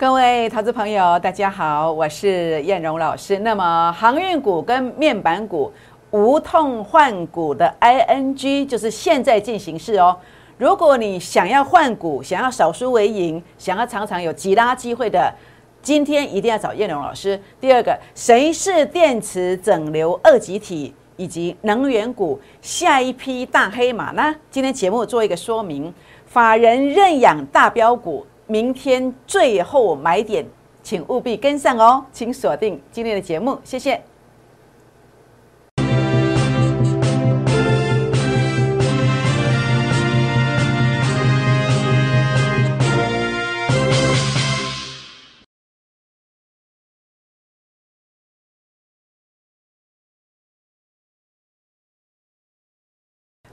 各位投资朋友，大家好，我是燕荣老师。那么航运股跟面板股无痛换股的 ING 就是现在进行式哦。如果你想要换股，想要少输为赢，想要常常有急拉机会的，今天一定要找燕荣老师。第二个，谁是电池整流二极体以及能源股下一批大黑马呢？今天节目做一个说明，法人认养大标股。明天最后买点，请务必跟上哦，请锁定今天的节目，谢谢。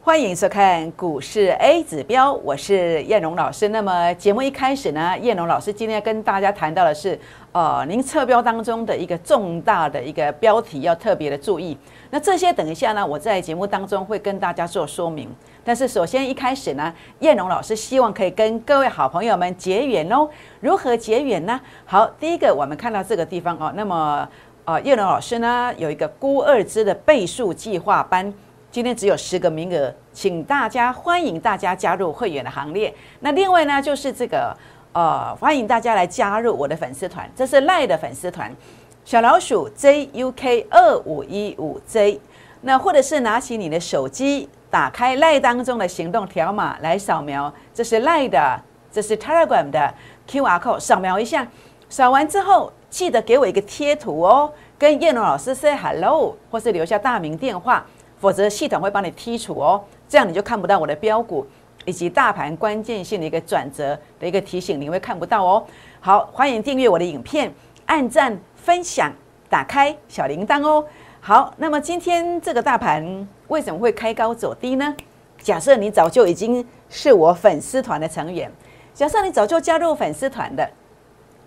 欢迎收看股市 A 指标，我是燕荣老师。那么节目一开始呢，燕荣老师今天跟大家谈到的是，呃，您测标当中的一个重大的一个标题要特别的注意。那这些等一下呢，我在节目当中会跟大家做说明。但是首先一开始呢，燕荣老师希望可以跟各位好朋友们结缘哦。如何结缘呢？好，第一个我们看到这个地方哦，那么呃，燕荣老师呢有一个估二支的倍数计划班。今天只有十个名额，请大家欢迎大家加入会员的行列。那另外呢，就是这个呃，欢迎大家来加入我的粉丝团，这是赖的粉丝团，小老鼠 JUK 二五一五 J。那或者是拿起你的手机，打开赖当中的行动条码来扫描，这是赖的，这是 Telegram 的 QR code，扫描一下，扫完之后记得给我一个贴图哦，跟叶龙老师 say hello，或是留下大名电话。否则系统会帮你剔除哦，这样你就看不到我的标股以及大盘关键性的一个转折的一个提醒，你会看不到哦。好，欢迎订阅我的影片，按赞、分享、打开小铃铛哦。好，那么今天这个大盘为什么会开高走低呢？假设你早就已经是我粉丝团的成员，假设你早就加入粉丝团的。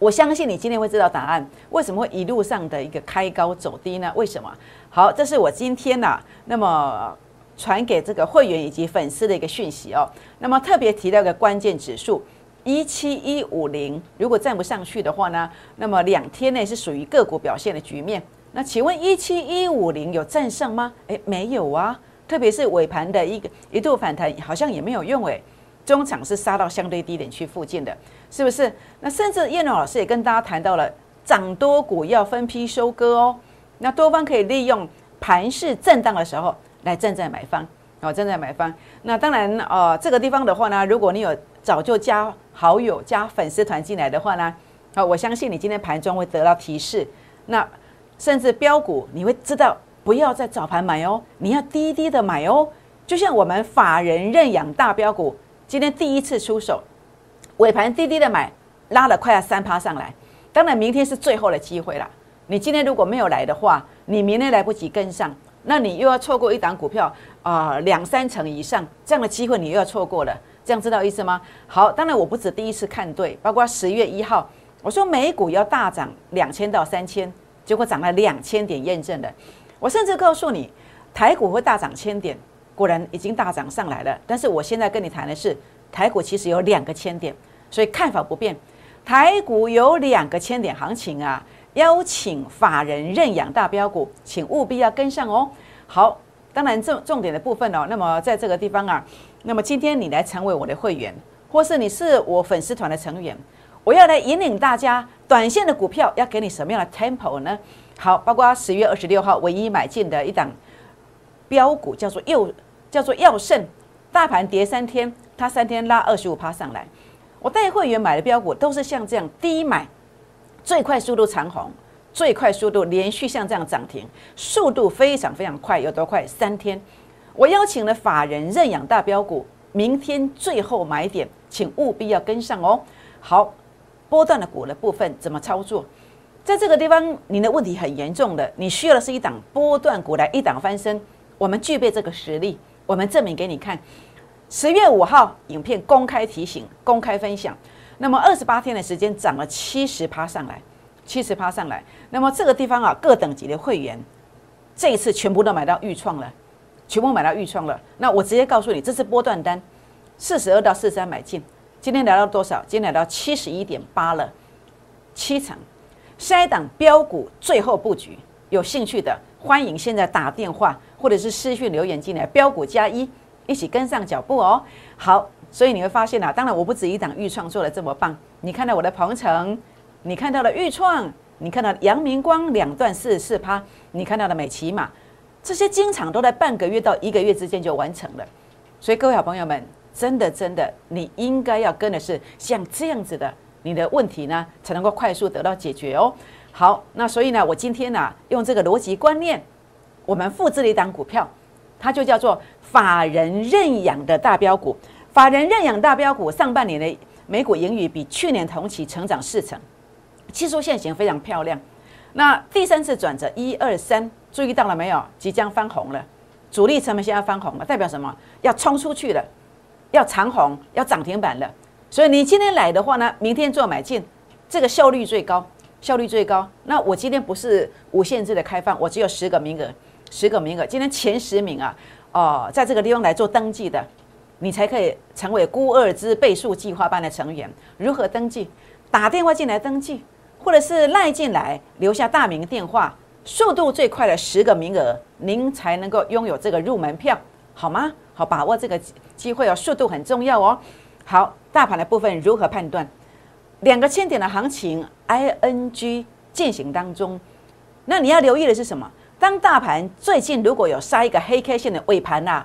我相信你今天会知道答案，为什么会一路上的一个开高走低呢？为什么？好，这是我今天呐，那么传给这个会员以及粉丝的一个讯息哦。那么特别提到一个关键指数一七一五零，如果站不上去的话呢，那么两天内是属于个股表现的局面。那请问一七一五零有站上吗？诶，没有啊。特别是尾盘的一个一度反弹，好像也没有用诶。中场是杀到相对低点区附近的。是不是？那甚至叶龙老师也跟大家谈到了，涨多股要分批收割哦。那多方可以利用盘势震荡的时候来站在买方，哦，站在买方。那当然，哦，这个地方的话呢，如果你有早就加好友、加粉丝团进来的话呢，好，我相信你今天盘中会得到提示。那甚至标股你会知道，不要在早盘买哦，你要低低的买哦。就像我们法人认养大标股，今天第一次出手。尾盘低低的买，拉了快要三趴上来。当然，明天是最后的机会了。你今天如果没有来的话，你明天来不及跟上，那你又要错过一档股票啊，两三成以上这样的机会，你又要错过了。这样知道意思吗？好，当然我不止第一次看对，包括十月一号，我说美股要大涨两千到三千，结果涨了两千点，验证的。我甚至告诉你，台股会大涨千点，果然已经大涨上来了。但是我现在跟你谈的是，台股其实有两个千点。所以看法不变，台股有两个千点行情啊，邀请法人认养大标股，请务必要跟上哦。好，当然重重点的部分哦，那么在这个地方啊，那么今天你来成为我的会员，或是你是我粉丝团的成员，我要来引领大家，短线的股票要给你什么样的 tempo 呢？好，包括十月二十六号唯一买进的一档标股，叫做又叫做耀盛，大盘跌三天，它三天拉二十五趴上来。我带会员买的标股都是像这样低买，最快速度长红，最快速度连续像这样涨停，速度非常非常快，有多快？三天。我邀请了法人认养大标股，明天最后买点，请务必要跟上哦。好，波段的股的部分怎么操作？在这个地方，您的问题很严重的，你需要的是一档波段股来一档翻身。我们具备这个实力，我们证明给你看。十月五号，影片公开提醒、公开分享。那么二十八天的时间涨了七十趴上来，七十趴上来。那么这个地方啊，各等级的会员这一次全部都买到预创了，全部买到预创了。那我直接告诉你，这是波段单，四十二到四十三买进。今天来到多少？今天来到七十一点八了。七成。下一档标股最后布局，有兴趣的欢迎现在打电话或者是私讯留言进来，标股加一，一起跟上脚步哦。好，所以你会发现啊，当然我不止一档预创做的这么棒，你看到我的鹏程，你看到了预创，你看到阳明光两段四十四趴，你看到的美骑马，这些经常都在半个月到一个月之间就完成了。所以各位好朋友们，真的真的，你应该要跟的是像这样子的。你的问题呢才能够快速得到解决哦。好，那所以呢，我今天呢用这个逻辑观念，我们复制了一档股票，它就叫做法人认养的大标股。法人认养大标股上半年的每股盈余比去年同期成长四成，技术线型非常漂亮。那第三次转折，一二三，注意到了没有？即将翻红了，主力成本现在翻红了，代表什么？要冲出去了，要长红，要涨停板了。所以你今天来的话呢，明天做买进，这个效率最高，效率最高。那我今天不是无限制的开放，我只有十个名额，十个名额。今天前十名啊，哦，在这个地方来做登记的，你才可以成为孤二之倍数计划班的成员。如何登记？打电话进来登记，或者是赖进来留下大名电话，速度最快的十个名额，您才能够拥有这个入门票，好吗？好，把握这个机会哦，速度很重要哦。好。大盘的部分如何判断？两个千点的行情，ING 进行当中，那你要留意的是什么？当大盘最近如果有杀一个黑 K 线的尾盘呐，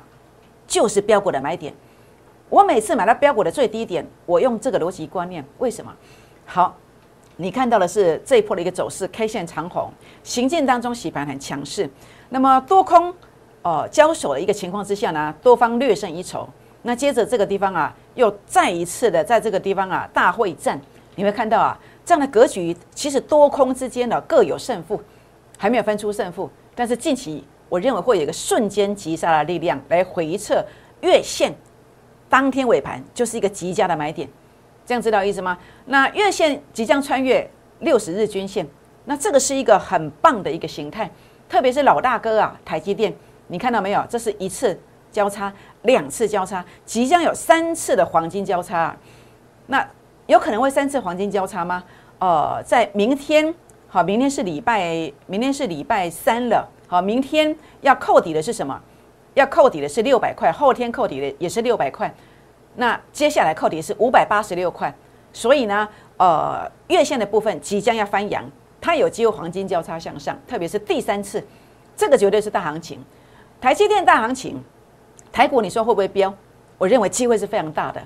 就是标股的买点。我每次买到标股的最低点，我用这个逻辑观念，为什么？好，你看到的是这一波的一个走势，K 线长红，行进当中洗盘很强势。那么多空哦交手的一个情况之下呢，多方略胜一筹。那接着这个地方啊。又再一次的在这个地方啊大会战，你会看到啊这样的格局，其实多空之间呢各有胜负，还没有分出胜负。但是近期我认为会有一个瞬间急杀的力量来回撤月线，当天尾盘就是一个极佳的买点，这样知道意思吗？那月线即将穿越六十日均线，那这个是一个很棒的一个形态，特别是老大哥啊台积电，你看到没有？这是一次。交叉两次交叉，即将有三次的黄金交叉，那有可能会三次黄金交叉吗？呃，在明天，好，明天是礼拜，明天是礼拜三了，好，明天要扣底的是什么？要扣底的是六百块，后天扣底的也是六百块，那接下来扣底是五百八十六块，所以呢，呃，月线的部分即将要翻阳，它有机会黄金交叉向上，特别是第三次，这个绝对是大行情，台积电大行情。台股你说会不会飙？我认为机会是非常大的，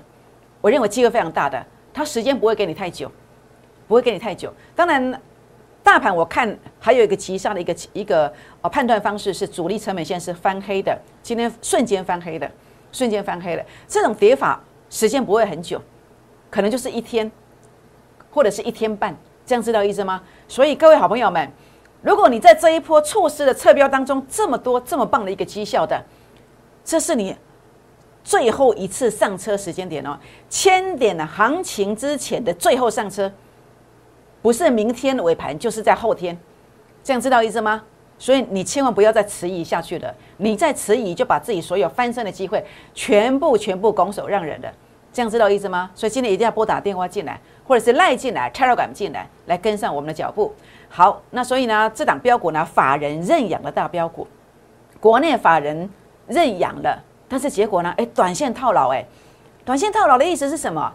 我认为机会非常大的，它时间不会给你太久，不会给你太久。当然，大盘我看还有一个急杀的一个一个呃判断方式是主力成本线是翻黑的，今天瞬间翻黑的，瞬间翻黑的。这种跌法时间不会很久，可能就是一天或者是一天半，这样知道意思吗？所以各位好朋友们，如果你在这一波措施的测标当中这么多这么棒的一个绩效的。这是你最后一次上车时间点哦，千点的行情之前的最后上车，不是明天尾盘，就是在后天，这样知道意思吗？所以你千万不要再迟疑下去了，你再迟疑就把自己所有翻身的机会全部全部拱手让人的，这样知道意思吗？所以今天一定要拨打电话进来，或者是赖进来、Telegram 进来，来跟上我们的脚步。好，那所以呢，这档标股呢，法人认养的大标股，国内法人。认养了，但是结果呢？哎，短线套牢哎，短线套牢的意思是什么？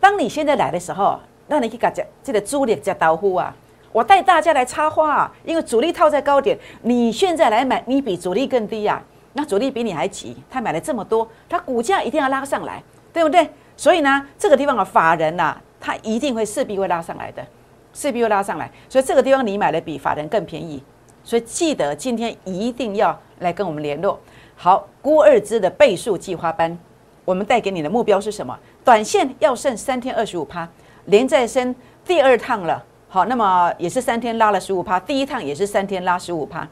当你现在来的时候，那你去搞这这个主力加刀呼啊！我带大家来插花啊，因为主力套在高点，你现在来买，你比主力更低呀。那主力比你还急，他买了这么多，他股价一定要拉上来，对不对？所以呢，这个地方的法人呐，他一定会势必会拉上来的，势必会拉上来。所以这个地方你买的比法人更便宜，所以记得今天一定要来跟我们联络。好，估二支的倍数计划班，我们带给你的目标是什么？短线要剩三天二十五趴，连再升第二趟了。好，那么也是三天拉了十五趴，第一趟也是三天拉十五趴。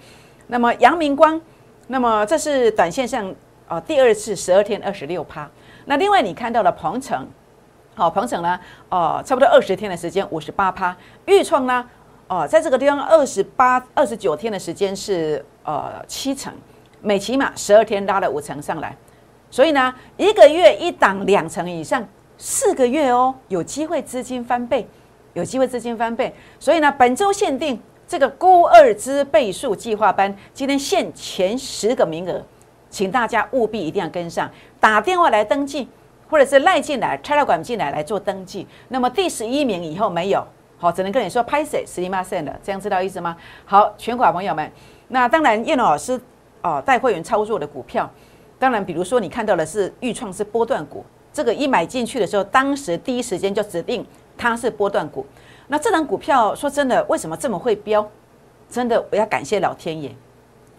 那么阳明光，那么这是短线上啊第二次十二天二十六趴。那另外你看到了鹏程，好，鹏程呢，哦，差不多二十天的时间五十八趴。豫创呢，哦，在这个地方二十八二十九天的时间是呃七成。每起码十二天拉了五成上来，所以呢，一个月一档两成以上，四个月哦，有机会资金翻倍，有机会资金翻倍。所以呢，本周限定这个估二之倍数计划班，今天限前十个名额，请大家务必一定要跟上，打电话来登记，或者是赖进来、拆了管进来来做登记。那么第十一名以后没有，好，只能跟你说拍谁十一码 cent 的，这样知道意思吗？好，全款朋友们，那当然叶龙老师哦带会员操作的股票。当然，比如说你看到的是豫创是波段股，这个一买进去的时候，当时第一时间就指定它是波段股。那这张股票说真的，为什么这么会飙？真的我要感谢老天爷，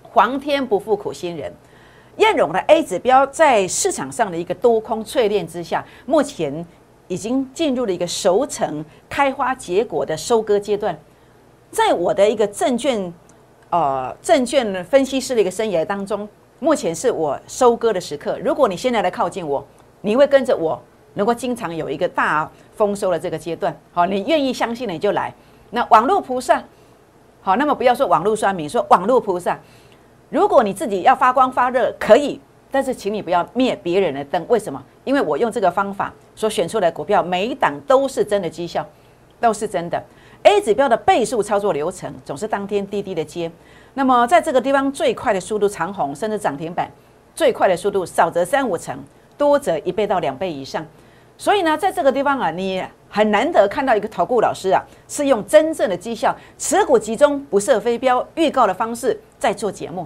皇天不负苦心人。燕荣的 A 指标在市场上的一个多空淬炼之下，目前已经进入了一个熟成、开花结果的收割阶段。在我的一个证券呃证券分析师的一个生涯当中。目前是我收割的时刻。如果你现在来靠近我，你会跟着我，能够经常有一个大丰收的这个阶段。好，你愿意相信你就来。那网络菩萨，好，那么不要说网络酸民，说网络菩萨。如果你自己要发光发热，可以，但是请你不要灭别人的灯。为什么？因为我用这个方法所选出来的股票，每一档都是真的绩效，都是真的。A 指标的倍数操作流程总是当天滴滴的接。那么在这个地方，最快的速度长红，甚至涨停板，最快的速度少则三五成，多则一倍到两倍以上。所以呢，在这个地方啊，你很难得看到一个投顾老师啊，是用真正的绩效、持股集中、不设飞镖、预告的方式在做节目。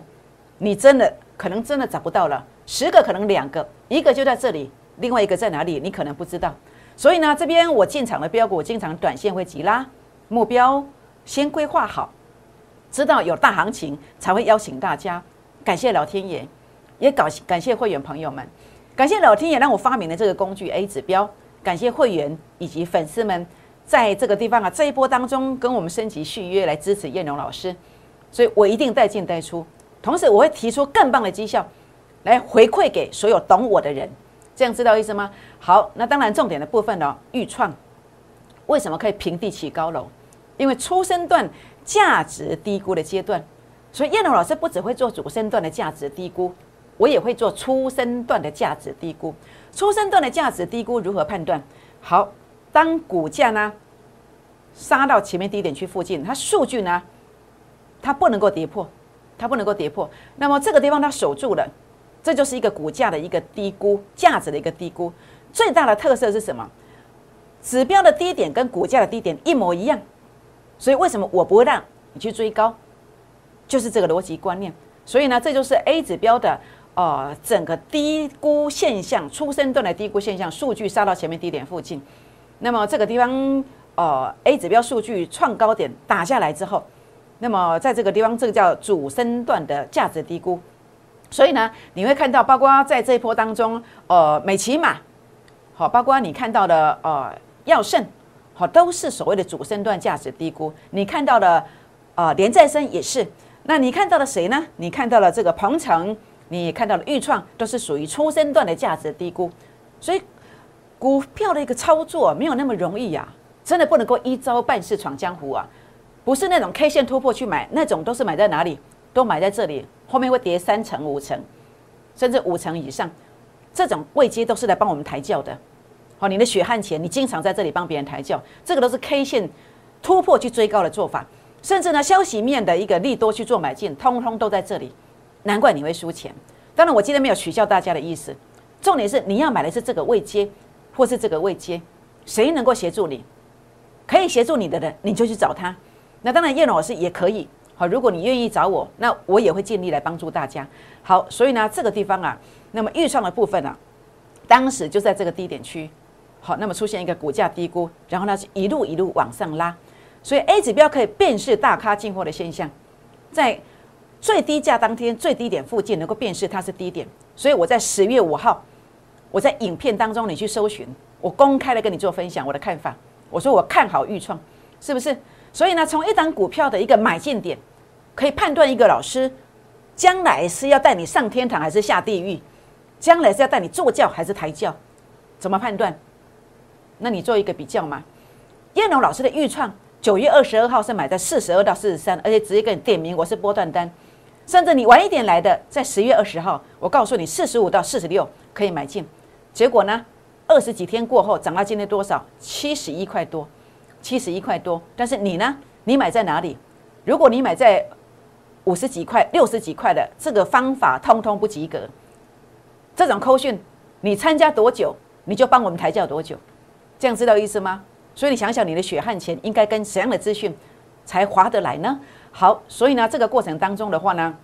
你真的可能真的找不到了，十个可能两个，一个就在这里，另外一个在哪里，你可能不知道。所以呢，这边我进场的标股，经常短线会急拉，目标先规划好。知道有大行情才会邀请大家，感谢老天爷，也感感谢会员朋友们，感谢老天爷让我发明了这个工具 A 指标，感谢会员以及粉丝们在这个地方啊这一波当中跟我们升级续约来支持燕荣老师，所以我一定带进带出，同时我会提出更棒的绩效来回馈给所有懂我的人，这样知道意思吗？好，那当然重点的部分呢，预创为什么可以平地起高楼？因为出生段。价值低估的阶段，所以燕龙老师不只会做主升段的价值低估，我也会做初生段的价值低估。初生段的价值低估如何判断？好，当股价呢杀到前面低点区附近，它数据呢它不能够跌破，它不能够跌破，那么这个地方它守住了，这就是一个股价的一个低估，价值的一个低估。最大的特色是什么？指标的低点跟股价的低点一模一样。所以为什么我不会让你去追高？就是这个逻辑观念。所以呢，这就是 A 指标的呃整个低估现象，出生段的低估现象，数据杀到前面低点附近。那么这个地方呃 A 指标数据创高点打下来之后，那么在这个地方这个叫主升段的价值低估。所以呢，你会看到，包括在这一波当中，呃，美骑马，好，包括你看到的呃药盛。好，都是所谓的主升段价值低估。你看到的，呃，连再生也是。那你看到了谁呢？你看到了这个鹏程，你看到了豫创，都是属于初升段的价值低估。所以，股票的一个操作没有那么容易呀，真的不能够一招半式闯江湖啊。不是那种 K 线突破去买，那种都是买在哪里？都买在这里，后面会跌三成、五成，甚至五成以上。这种位阶都是来帮我们抬轿的。好，你的血汗钱，你经常在这里帮别人抬轿，这个都是 K 线突破去追高的做法，甚至呢，消息面的一个利多去做买进，通通都在这里，难怪你会输钱。当然，我今天没有取笑大家的意思，重点是你要买的是这个未接，或是这个未接，谁能够协助你？可以协助你的人，你就去找他。那当然，叶老师也可以。好，如果你愿意找我，那我也会尽力来帮助大家。好，所以呢，这个地方啊，那么预算的部分呢，当时就在这个低点区。好，那么出现一个股价低估，然后呢一路一路往上拉，所以 A 指标可以辨识大咖进货的现象，在最低价当天最低点附近能够辨识它是低点，所以我在十月五号，我在影片当中你去搜寻，我公开的跟你做分享我的看法，我说我看好预创，是不是？所以呢，从一档股票的一个买进点，可以判断一个老师将来是要带你上天堂还是下地狱，将来是要带你坐轿还是抬轿，怎么判断？那你做一个比较嘛？燕龙老师的预创九月二十二号是买在四十二到四十三，而且直接跟你点名我是波段单，甚至你晚一点来的，在十月二十号，我告诉你四十五到四十六可以买进。结果呢，二十几天过后涨到今天多少？七十一块多，七十一块多，但是你呢？你买在哪里？如果你买在五十几块、六十几块的，这个方法通通不及格。这种扣讯，你参加多久，你就帮我们抬轿多久，这样知道意思吗？所以你想想，你的血汗钱应该跟怎样的资讯才划得来呢？好，所以呢，这个过程当中的话呢，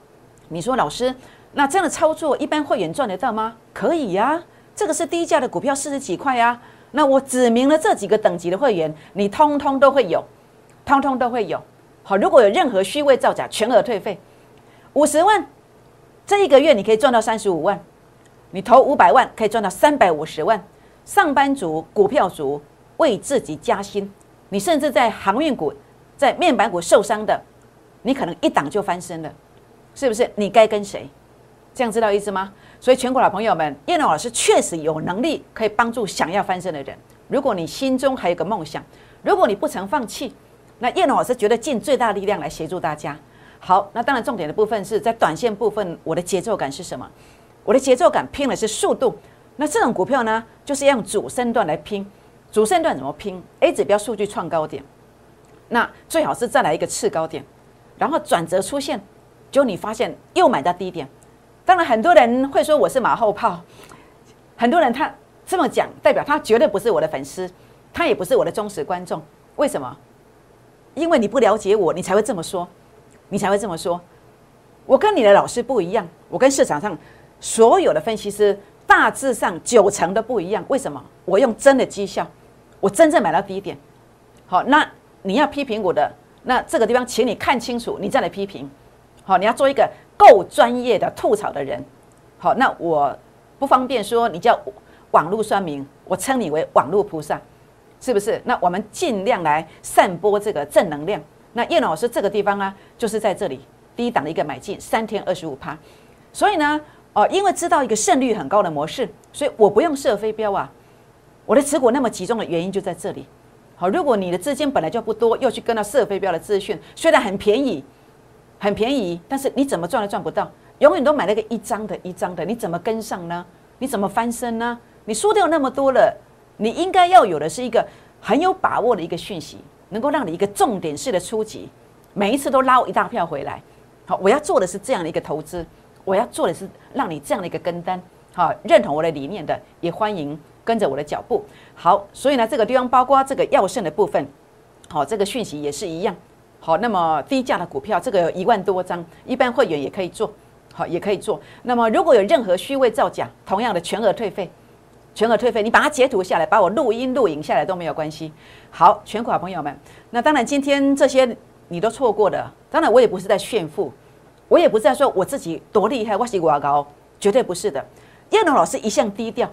你说老师，那这样的操作一般会员赚得到吗？可以呀，这个是低价的股票，四十几块呀。那我指明了这几个等级的会员，你通通都会有，通通都会有。好，如果有任何虚伪造假，全额退费。五十万，这一个月你可以赚到三十五万。你投五百万可以赚到三百五十万，上班族、股票族为自己加薪，你甚至在航运股、在面板股受伤的，你可能一档就翻身了，是不是？你该跟谁？这样知道意思吗？所以全国老朋友们，叶龙老师确实有能力可以帮助想要翻身的人。如果你心中还有个梦想，如果你不曾放弃，那叶龙老师觉得尽最大力量来协助大家。好，那当然重点的部分是在短线部分，我的节奏感是什么？我的节奏感拼的是速度，那这种股票呢，就是要用主升段来拼。主升段怎么拼？A 指标数据创高点，那最好是再来一个次高点，然后转折出现，就你发现又买到低点。当然很多人会说我是马后炮，很多人他这么讲，代表他绝对不是我的粉丝，他也不是我的忠实观众。为什么？因为你不了解我，你才会这么说，你才会这么说。我跟你的老师不一样，我跟市场上。所有的分析师大致上九成都不一样，为什么？我用真的绩效，我真正买到低点。好，那你要批评我的，那这个地方，请你看清楚，你再来批评。好，你要做一个够专业的吐槽的人。好，那我不方便说你叫网络酸民，我称你为网络菩萨，是不是？那我们尽量来散播这个正能量。那叶老师这个地方呢，就是在这里低档的一个买进，三天二十五趴，所以呢。哦，因为知道一个胜率很高的模式，所以我不用设飞镖啊。我的持股那么集中的原因就在这里。好，如果你的资金本来就不多，又去跟到设飞镖的资讯，虽然很便宜，很便宜，但是你怎么赚都赚不到，永远都买那个一张的一张的，你怎么跟上呢？你怎么翻身呢？你输掉那么多了，你应该要有的是一个很有把握的一个讯息，能够让你一个重点式的出击，每一次都捞一大票回来。好，我要做的是这样的一个投资。我要做的是让你这样的一个跟单，好认同我的理念的，也欢迎跟着我的脚步。好，所以呢，这个地方包括这个药盛的部分，好，这个讯息也是一样。好，那么低价的股票，这个一万多张，一般会员也可以做，好，也可以做。那么如果有任何虚伪造假，同样的全额退费，全额退费，你把它截图下来，把我录音录影下来都没有关系。好，全款朋友们，那当然今天这些你都错过的，当然我也不是在炫富。我也不是在说我自己多厉害，我是我高，绝对不是的。叶龙老师一向低调，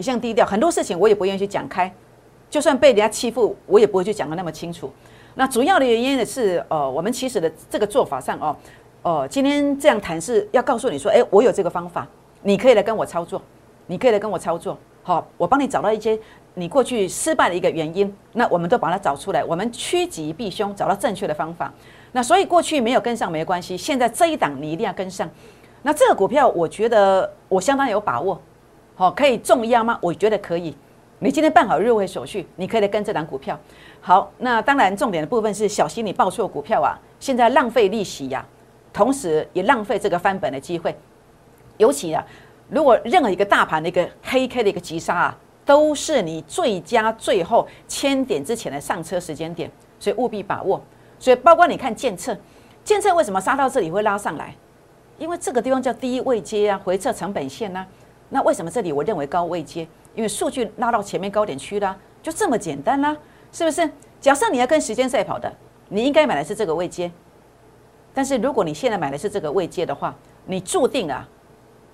一向低调，很多事情我也不愿意去讲开，就算被人家欺负，我也不会去讲的那么清楚。那主要的原因呢是，呃，我们其实的这个做法上哦，哦，今天这样谈是要告诉你说，哎，我有这个方法，你可以来跟我操作，你可以来跟我操作，好，我帮你找到一些你过去失败的一个原因，那我们都把它找出来，我们趋吉避凶，找到正确的方法。那所以过去没有跟上没关系，现在这一档你一定要跟上。那这个股票我觉得我相当有把握，好，可以重压吗？我觉得可以。你今天办好入会手续，你可以来跟这档股票。好，那当然重点的部分是小心你报错股票啊，现在浪费利息呀，同时也浪费这个翻本的机会。尤其啊，如果任何一个大盘的一个黑 K 的一个急杀啊，都是你最佳最后千点之前的上车时间点，所以务必把握。所以，包括你看建测，建测为什么杀到这里会拉上来？因为这个地方叫低位接啊，回撤成本线呢。那为什么这里我认为高位接？因为数据拉到前面高点区了，就这么简单啦，是不是？假设你要跟时间赛跑的，你应该买的是这个位接。但是如果你现在买的是这个位接的话，你注定啊，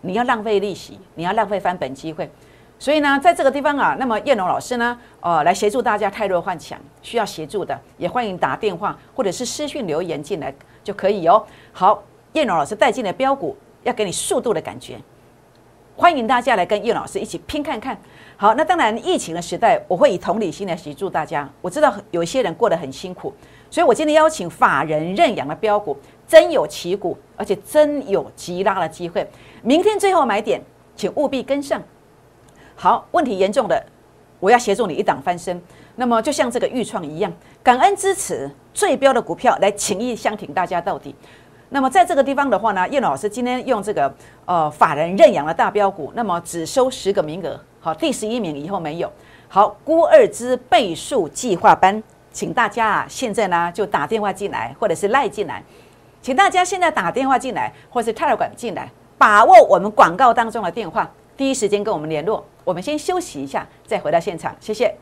你要浪费利息，你要浪费翻本机会。所以呢，在这个地方啊，那么叶龙老师呢，呃，来协助大家泰弱换强，需要协助的也欢迎打电话或者是私讯留言进来就可以哦。好，叶龙老师带进的标股要给你速度的感觉，欢迎大家来跟叶老师一起拼看看。好，那当然疫情的时代，我会以同理心来协助大家。我知道有一些人过得很辛苦，所以我今天邀请法人认养的标股，真有旗股，而且真有急拉的机会。明天最后买点，请务必跟上。好，问题严重的，我要协助你一档翻身。那么就像这个预创一样，感恩支持最标的股票来情义相挺，大家到底。那么在这个地方的话呢，叶老师今天用这个呃法人认养的大标股，那么只收十个名额，好，第十一名以后没有。好，孤二之倍数计划班，请大家啊现在呢就打电话进来，或者是赖进来，请大家现在打电话进来，或是泰尔管进来，把握我们广告当中的电话，第一时间跟我们联络。我们先休息一下，再回到现场，谢谢。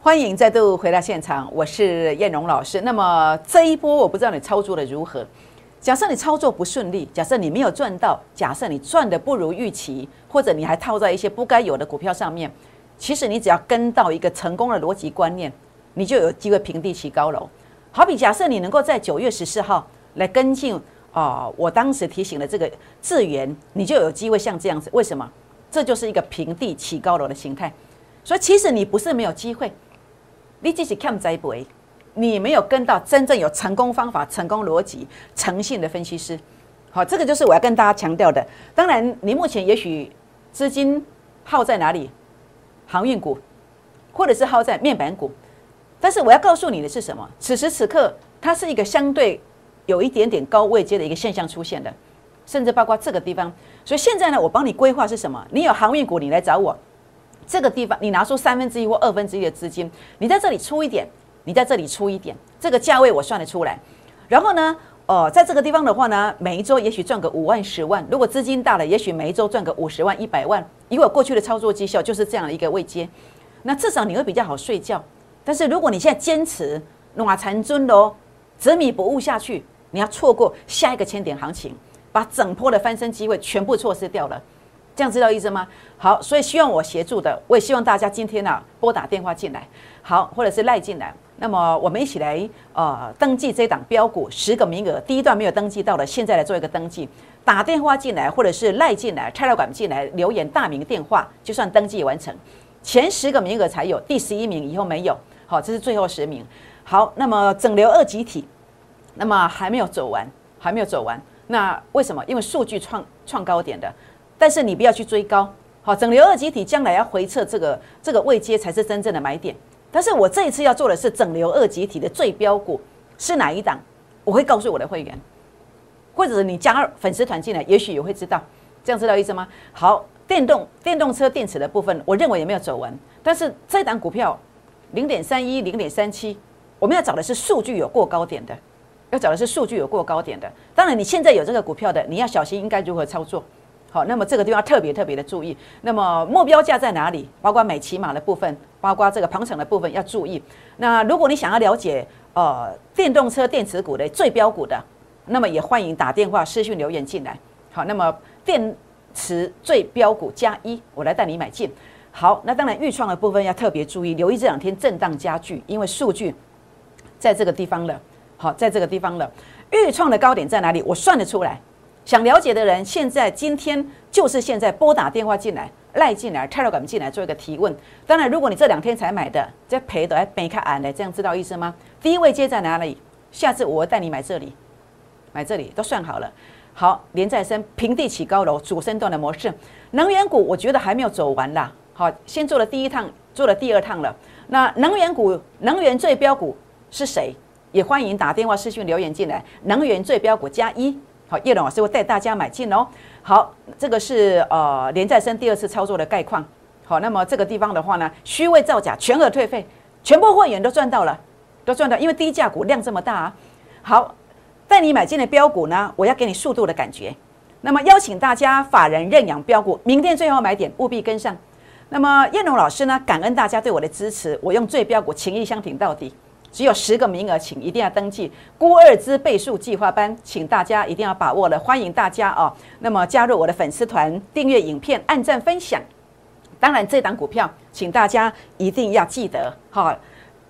欢迎再度回到现场，我是燕荣老师。那么这一波我不知道你操作的如何。假设你操作不顺利，假设你没有赚到，假设你赚的不如预期，或者你还套在一些不该有的股票上面，其实你只要跟到一个成功的逻辑观念，你就有机会平地起高楼。好比假设你能够在九月十四号来跟进啊，我当时提醒的这个智源，你就有机会像这样子。为什么？这就是一个平地起高楼的形态。所以其实你不是没有机会。你只是看栽培，你没有跟到真正有成功方法、成功逻辑、诚信的分析师。好，这个就是我要跟大家强调的。当然，你目前也许资金耗在哪里？航运股，或者是耗在面板股。但是我要告诉你的是什么？此时此刻，它是一个相对有一点点高位阶的一个现象出现的，甚至包括这个地方。所以现在呢，我帮你规划是什么？你有航运股，你来找我。这个地方，你拿出三分之一或二分之一的资金，你在这里出一点，你在这里出一点，这个价位我算得出来。然后呢，呃，在这个地方的话呢，每一周也许赚个五万、十万。如果资金大了，也许每一周赚个五十万、一百万。以我过去的操作绩效，就是这样的一个位阶。那至少你会比较好睡觉。但是如果你现在坚持暖残尊喽，执迷不悟下去，你要错过下一个千点行情，把整波的翻身机会全部错失掉了。这样知道意思吗？好，所以希望我协助的，我也希望大家今天呢拨打电话进来，好，或者是赖进来，那么我们一起来呃登记这档标股十个名额，第一段没有登记到的，现在来做一个登记，打电话进来或者是赖进来，拆了管进来留言大名电话，就算登记完成，前十个名额才有，第十一名以后没有，好，这是最后十名。好，那么整流二集体，那么还没有走完，还没有走完，那为什么？因为数据创创高点的。但是你不要去追高，好，整流二极体将来要回撤这个这个位阶才是真正的买点。但是我这一次要做的是整流二极体的最标股是哪一档？我会告诉我的会员，或者你加粉丝团进来，也许也会知道。这样知道意思吗？好，电动电动车电池的部分，我认为也没有走完。但是这档股票零点三一、零点三七，我们要找的是数据有过高点的，要找的是数据有过高点的。当然，你现在有这个股票的，你要小心应该如何操作。好，那么这个地方特别特别的注意。那么目标价在哪里？包括美骑马的部分，包括这个庞程的部分要注意。那如果你想要了解呃电动车电池股的最标股的，那么也欢迎打电话、私讯留言进来。好，那么电池最标股加一，我来带你买进。好，那当然预创的部分要特别注意，留意这两天震荡加剧，因为数据在这个地方了。好，在这个地方了，预创的高点在哪里？我算得出来。想了解的人，现在今天就是现在拨打电话进来，赖进来，Telegram 进来做一个提问。当然，如果你这两天才买的，这赔的还没看俺的，这样知道意思吗？第一位接在哪里？下次我带你买这里，买这里都算好了。好，连再生平地起高楼，主升段的模式，能源股我觉得还没有走完啦。好，先做了第一趟，做了第二趟了。那能源股，能源最标股是谁？也欢迎打电话、私讯留言进来。能源最标股加一。好，叶龙老师会带大家买进哦。好，这个是呃连再生第二次操作的概况。好，那么这个地方的话呢，虚位造假，全额退费，全部会员都赚到了，都赚到，因为低价股量这么大啊。好，带你买进的标股呢，我要给你速度的感觉。那么邀请大家法人认养标股，明天最后买点务必跟上。那么叶龙老师呢，感恩大家对我的支持，我用最标股情义相挺到底。只有十个名额，请一定要登记。孤二之倍数计划班，请大家一定要把握了。欢迎大家哦，那么加入我的粉丝团，订阅影片，按赞分享。当然，这档股票，请大家一定要记得哈，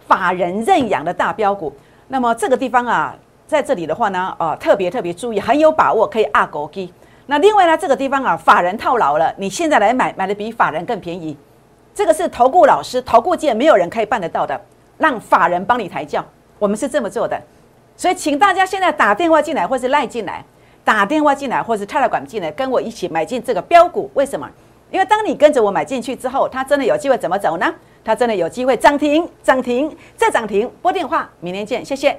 法人认养的大标股。那么这个地方啊，在这里的话呢，啊，特别特别注意，很有把握可以二狗基。那另外呢，这个地方啊，法人套牢了，你现在来买，买的比法人更便宜。这个是投顾老师、投顾界没有人可以办得到的。让法人帮你抬轿，我们是这么做的，所以请大家现在打电话进来，或是赖进来，打电话进来，或是泰来管进来，跟我一起买进这个标股。为什么？因为当你跟着我买进去之后，它真的有机会怎么走呢？它真的有机会涨停，涨停再涨停。拨电话，明天见，谢谢。